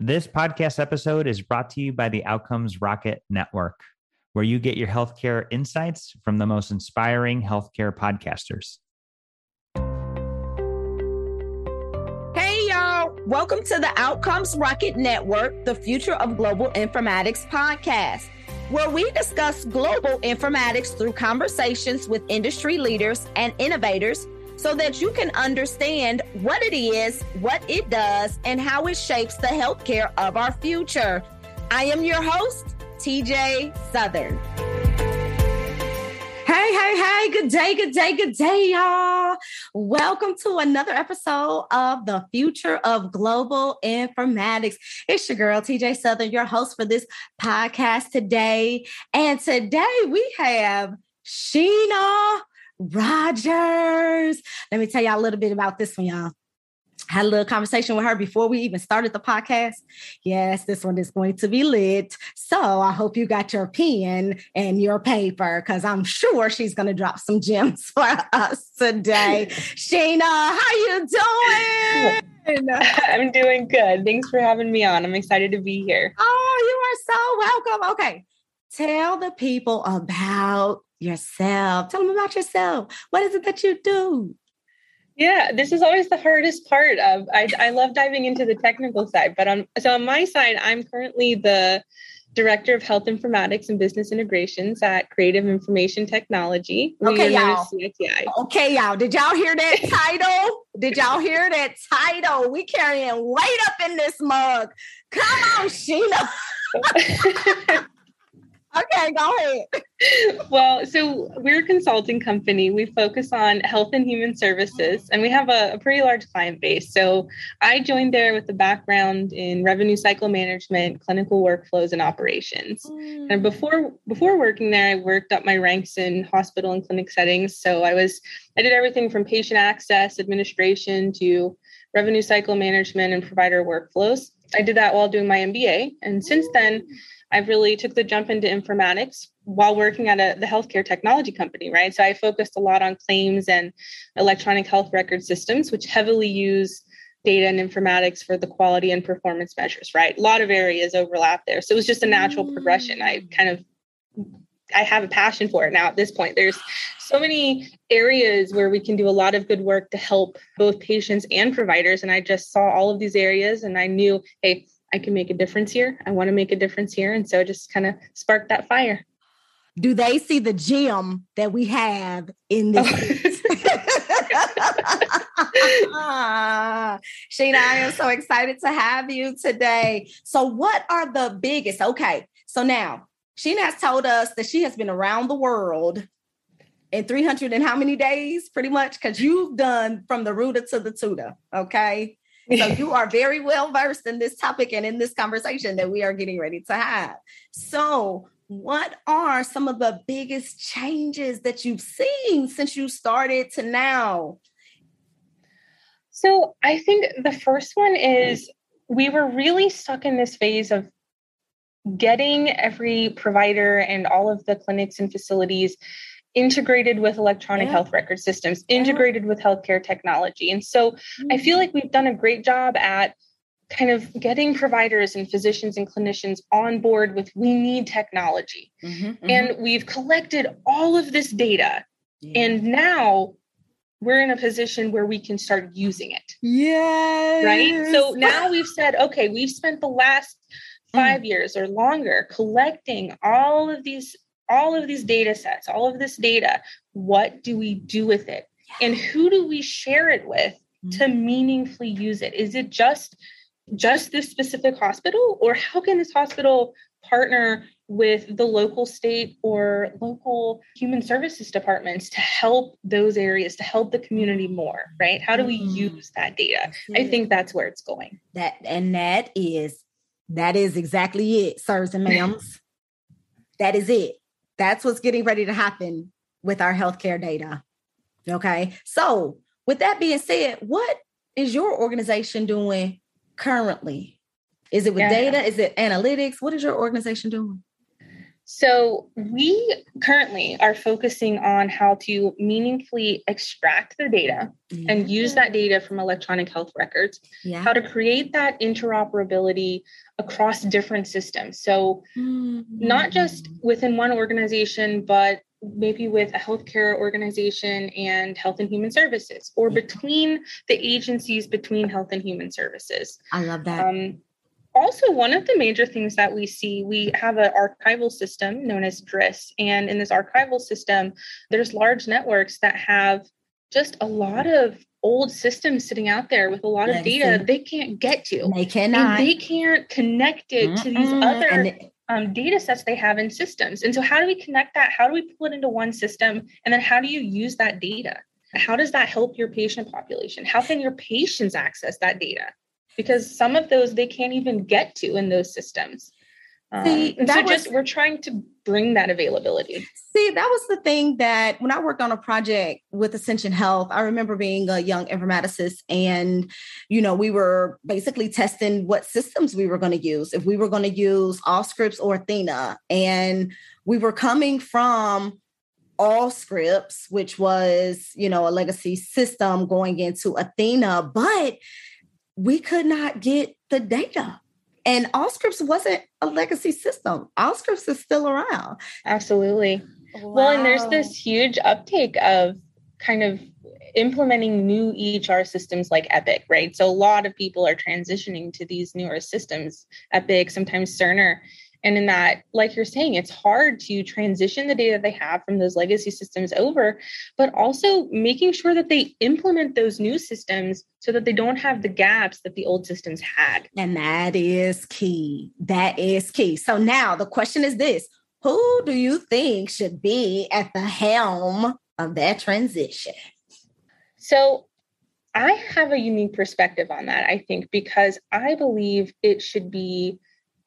This podcast episode is brought to you by the Outcomes Rocket Network, where you get your healthcare insights from the most inspiring healthcare podcasters. Hey, y'all. Welcome to the Outcomes Rocket Network, the Future of Global Informatics podcast, where we discuss global informatics through conversations with industry leaders and innovators so that you can understand what it is, what it does, and how it shapes the healthcare of our future. I am your host, TJ Southern. Hey, hey, hey, good day, good day, good day, y'all. Welcome to another episode of the Future of Global Informatics. It's your girl, TJ Southern, your host for this podcast today. And today we have Sheena Rogers. Let me tell y'all a little bit about this one, y'all. Had a little conversation with her before we even started the podcast. Yes, this one is going to be lit. So I hope you got your pen and your paper because I'm sure she's going to drop some gems for us today. Sheena, how you doing? I'm doing good. Thanks for having me on. I'm excited to be here. Oh, you are so welcome. Okay. Tell the people about yourself. Tell them about yourself. What is it that you do? Yeah, this is always the hardest part of I, I love diving into the technical side, but on so on my side, I'm currently the Director of Health Informatics and Business Integrations at Creative Information Technology. Okay, y'all. Okay, y'all. Did y'all hear that title? Did y'all hear that title? We carrying weight up in this mug. Come on, Sheena. Okay, go ahead. well, so we're a consulting company. We focus on health and human services, and we have a, a, pretty large client base. So I joined there with a background in revenue cycle management, clinical workflows, and operations. Mm. And before before working there, I worked up my ranks in hospital and clinic settings. So I was I did everything from patient access, administration to revenue cycle management and provider workflows. I did that while doing my MBA, and since then. I've really took the jump into informatics while working at a, the healthcare technology company, right? So I focused a lot on claims and electronic health record systems, which heavily use data and informatics for the quality and performance measures, right? A lot of areas overlap there. So it was just a natural mm. progression. I kind of I have a passion for it now at this point. There's so many areas where we can do a lot of good work to help both patients and providers. And I just saw all of these areas and I knew, hey, I can make a difference here. I want to make a difference here. And so it just kind of sparked that fire. Do they see the gem that we have in this? ah, Sheena, I am so excited to have you today. So, what are the biggest? Okay, so now Sheena has told us that she has been around the world in 300 and how many days, pretty much? Because you've done from the rooter to the tutor. Okay. So you are very well versed in this topic and in this conversation that we are getting ready to have. So, what are some of the biggest changes that you've seen since you started to now? So, I think the first one is we were really stuck in this phase of getting every provider and all of the clinics and facilities integrated with electronic yeah. health record systems, integrated yeah. with healthcare technology. And so mm-hmm. I feel like we've done a great job at kind of getting providers and physicians and clinicians on board with we need technology. Mm-hmm, mm-hmm. And we've collected all of this data. Yeah. And now we're in a position where we can start using it. Yeah. Right. So now we've said, okay, we've spent the last five mm. years or longer collecting all of these all of these data sets, all of this data, what do we do with it? And who do we share it with mm-hmm. to meaningfully use it? Is it just just this specific hospital or how can this hospital partner with the local state or local human services departments to help those areas to help the community more right how do we mm-hmm. use that data i think that's where it's going that and that is that is exactly it sirs and ma'ams that is it that's what's getting ready to happen with our healthcare data. Okay. So, with that being said, what is your organization doing currently? Is it with yeah. data? Is it analytics? What is your organization doing? So, we currently are focusing on how to meaningfully extract the data yeah. and use that data from electronic health records, yeah. how to create that interoperability across different systems. So, mm-hmm. not just within one organization, but maybe with a healthcare organization and health and human services or between the agencies between health and human services i love that um, also one of the major things that we see we have an archival system known as dris and in this archival system there's large networks that have just a lot of old systems sitting out there with a lot of data they can't get to. They cannot. And they can't connect it Mm-mm. to these other um, data sets they have in systems. And so how do we connect that? How do we pull it into one system? And then how do you use that data? How does that help your patient population? How can your patients access that data because some of those they can't even get to in those systems. Um, See, so was, just we're trying to bring that availability. See, that was the thing that when I worked on a project with Ascension Health, I remember being a young informaticist and, you know, we were basically testing what systems we were going to use, if we were going to use Allscripts or Athena. And we were coming from Allscripts, which was, you know, a legacy system going into Athena, but we could not get the data. And Allscripts wasn't a legacy system. Allscripts is still around. Absolutely. Wow. Well, and there's this huge uptake of kind of implementing new EHR systems like Epic, right? So a lot of people are transitioning to these newer systems, Epic, sometimes Cerner. And in that, like you're saying, it's hard to transition the data they have from those legacy systems over, but also making sure that they implement those new systems so that they don't have the gaps that the old systems had. And that is key. That is key. So now the question is this Who do you think should be at the helm of that transition? So I have a unique perspective on that, I think, because I believe it should be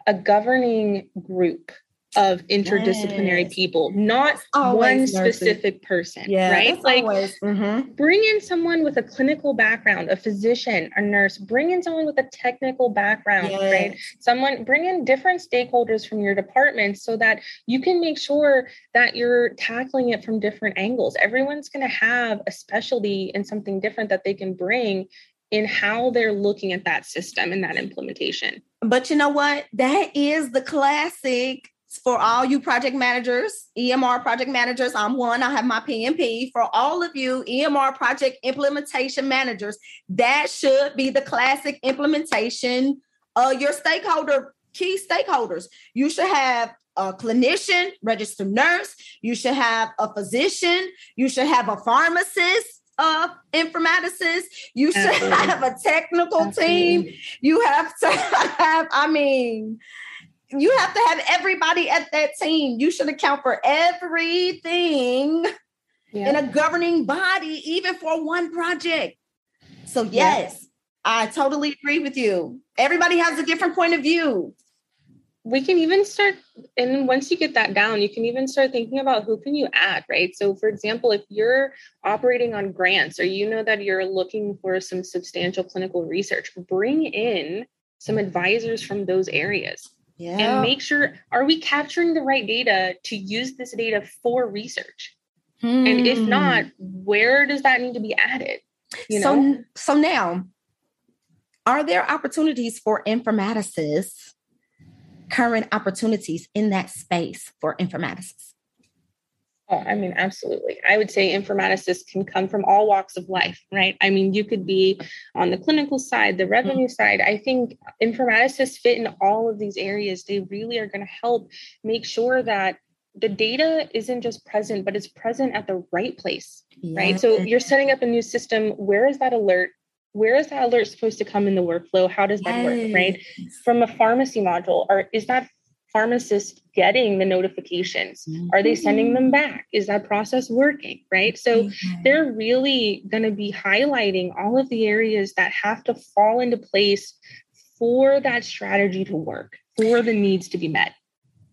a governing group of interdisciplinary yes. people, not one specific person, yeah, right? Like mm-hmm. bring in someone with a clinical background, a physician, a nurse, bring in someone with a technical background, yes. right? Someone bring in different stakeholders from your department so that you can make sure that you're tackling it from different angles. Everyone's going to have a specialty and something different that they can bring in how they're looking at that system and that implementation. But you know what? That is the classic for all you project managers, EMR project managers. I'm one, I have my PMP. For all of you EMR project implementation managers, that should be the classic implementation. Uh, your stakeholder, key stakeholders. You should have a clinician, registered nurse. You should have a physician. You should have a pharmacist uh, informaticists. You should Absolutely. have a technical Absolutely. team. You have to have, I mean, you have to have everybody at that team. You should account for everything yeah. in a governing body, even for one project. So, yes, yeah. I totally agree with you. Everybody has a different point of view we can even start and once you get that down you can even start thinking about who can you add right so for example if you're operating on grants or you know that you're looking for some substantial clinical research bring in some advisors from those areas yeah. and make sure are we capturing the right data to use this data for research hmm. and if hmm. not where does that need to be added you know so, so now are there opportunities for informaticists current opportunities in that space for informaticists? Oh, I mean, absolutely. I would say informaticists can come from all walks of life, right? I mean, you could be on the clinical side, the revenue mm-hmm. side. I think informaticists fit in all of these areas. They really are going to help make sure that the data isn't just present, but it's present at the right place, yes. right? So you're setting up a new system. Where is that alert? Where is that alert supposed to come in the workflow? How does that yes. work, right? From a pharmacy module, or is that pharmacist getting the notifications? Mm-hmm. Are they sending them mm-hmm. back? Is that process working, right? So mm-hmm. they're really going to be highlighting all of the areas that have to fall into place for that strategy to work, for the needs to be met.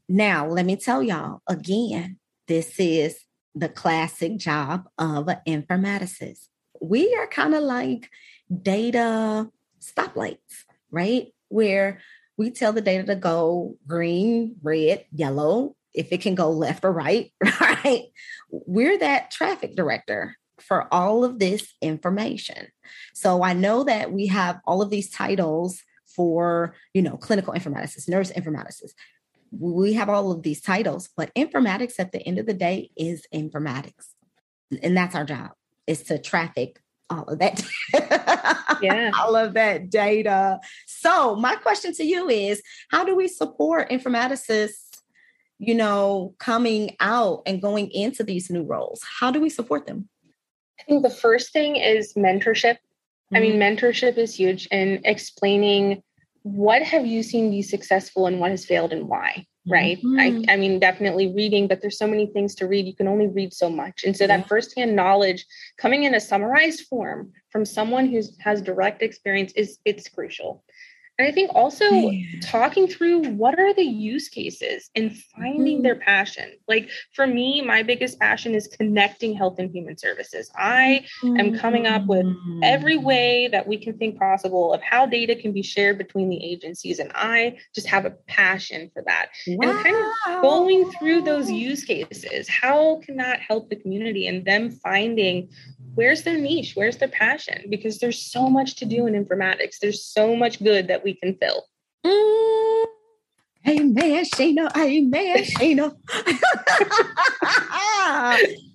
Now, let me tell y'all again, this is the classic job of an informaticist. We are kind of like data stoplights, right? Where we tell the data to go green, red, yellow. if it can go left or right, right? We're that traffic director for all of this information. So I know that we have all of these titles for, you know, clinical informaticist, nurse informaticist. We have all of these titles, but informatics at the end of the day is informatics. And that's our job is to traffic all of that. Yeah. All of that data. So my question to you is how do we support informaticists you know coming out and going into these new roles? How do we support them? I think the first thing is mentorship. Mm-hmm. i mean mm-hmm. mentorship is huge and explaining what have you seen be successful and what has failed and why right mm-hmm. I, I mean definitely reading but there's so many things to read you can only read so much and so yeah. that firsthand knowledge coming in a summarized form from someone who has direct experience is it's crucial and I think also talking through what are the use cases and finding mm-hmm. their passion. Like for me, my biggest passion is connecting health and human services. I mm-hmm. am coming up with every mm. way that we can think possible of how data can be shared between the agencies. And I just have a passion for that. Wow. And kind of going through those use cases, how can that help the community and them finding where's their niche? Where's their passion? Because there's so much to do in informatics. There's so much good that we can fill. Mm. amen Sheena amen Sheena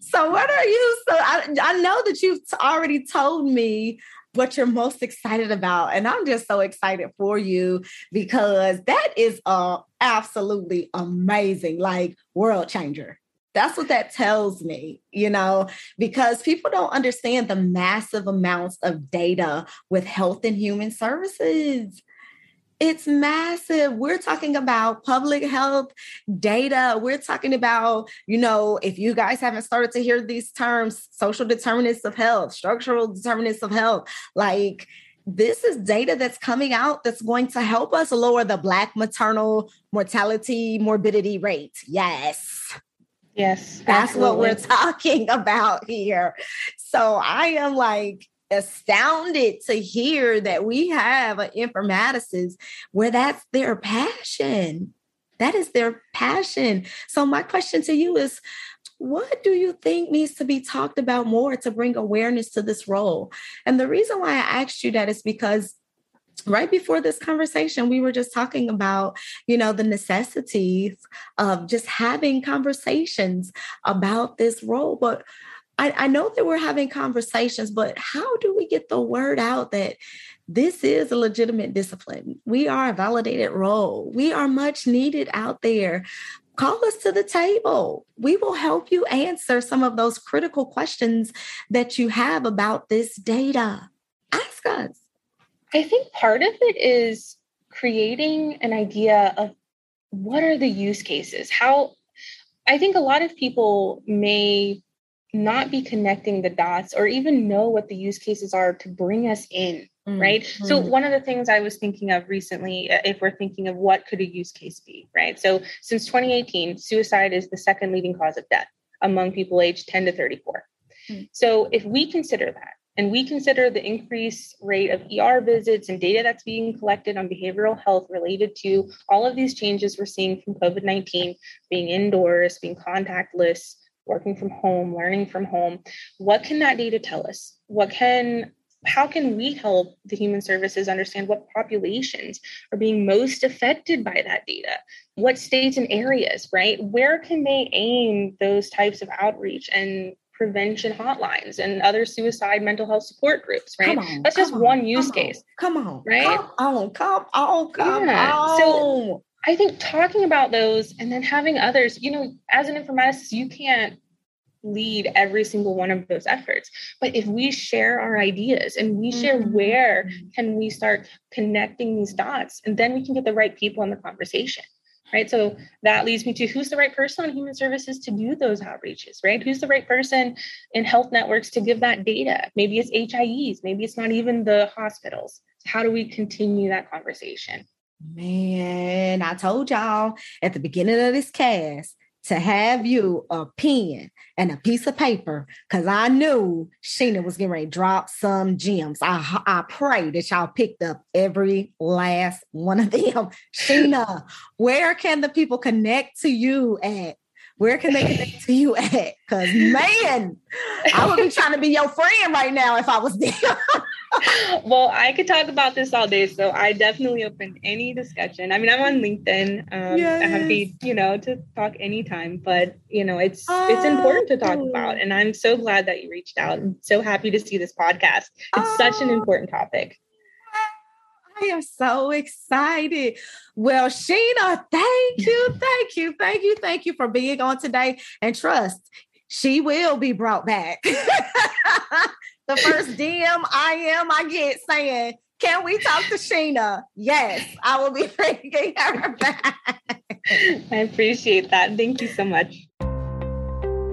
so what are you so I, I know that you've already told me what you're most excited about and i'm just so excited for you because that is uh absolutely amazing like world changer that's what that tells me, you know, because people don't understand the massive amounts of data with health and human services. It's massive. We're talking about public health data. We're talking about, you know, if you guys haven't started to hear these terms, social determinants of health, structural determinants of health, like this is data that's coming out that's going to help us lower the Black maternal mortality morbidity rate. Yes. Yes. That's absolutely. what we're talking about here. So I am like astounded to hear that we have an informaticist where that's their passion. That is their passion. So my question to you is what do you think needs to be talked about more to bring awareness to this role? And the reason why I asked you that is because right before this conversation we were just talking about you know the necessities of just having conversations about this role but I, I, know that we're having conversations but how do we get the word out that this is a legitimate discipline we are a validated role we are much needed out there call us to the table. We will help you answer some of those critical questions that you have about this data. Ask us. I think part of it is creating an idea of what are the use cases? How I think a lot of people may not be connecting the dots or even know what the use cases are to bring us in mm-hmm. right so mm. one of the things i was thinking of recently uh, if we're thinking of what could a use case be right so since 2018 suicide is the second leading cause of death among people aged 10 to 34 mm-hmm. so if we consider that and we consider the increased rate of ER visits and data that's being collected on behavioral health related to all of these changes we're seeing from COVID 19, being indoors, being contactless, working from home, learning from home. What can that data tell us? What can how can we help the human services understand what populations are being most affected by that data what states and areas right where can they aim those types of outreach and prevention hotlines and other suicide mental health support groups, right? On, That's just on, one use case. Come on, right? Come on, come on, come yeah. on. So I think talking about those and then having others, you know, as an informaticist, you can't lead every single one of those efforts but if we share our ideas and we share mm-hmm. where can we start connecting these dots and then we can get the right people in the conversation right? So that leads me to who's the right person on human services to do those outreaches, right? Who's the right person in health networks to give that data? Maybe it's HIEs, maybe it's not even the hospitals. So how do we continue that conversation? Man, I told y'all at the beginning of this cast, to have you a pen and a piece of paper because I knew Sheena was getting ready to drop some gems. I, I pray that y'all picked up every last one of them. Sheena, where can the people connect to you at? Where can they connect to you at? Because man, I would be trying to be your friend right now if I was there. well, I could talk about this all day, so I definitely open any discussion. I mean, I'm on LinkedIn. Um, yes. I'm happy, you know, to talk anytime. But you know, it's oh. it's important to talk about, and I'm so glad that you reached out. I'm so happy to see this podcast. It's oh. such an oh. important topic. I am so excited. Well, Sheena, thank you, thank you, thank you, thank you for being on today. And trust, she will be brought back. the first DM I am, I get saying, Can we talk to Sheena? Yes, I will be bringing her back. I appreciate that. Thank you so much.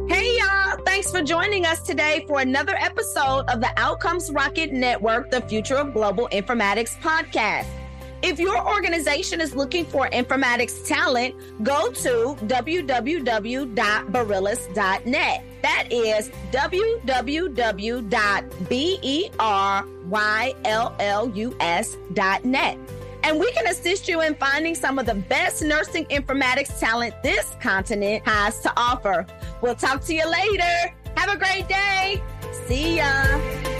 Hey, y'all. Thanks for joining us today for another episode of the Outcomes Rocket Network, the Future of Global Informatics podcast. If your organization is looking for informatics talent, go to www.beryllus.net. That is www.beryllus.net. And we can assist you in finding some of the best nursing informatics talent this continent has to offer. We'll talk to you later. Have a great day. See ya.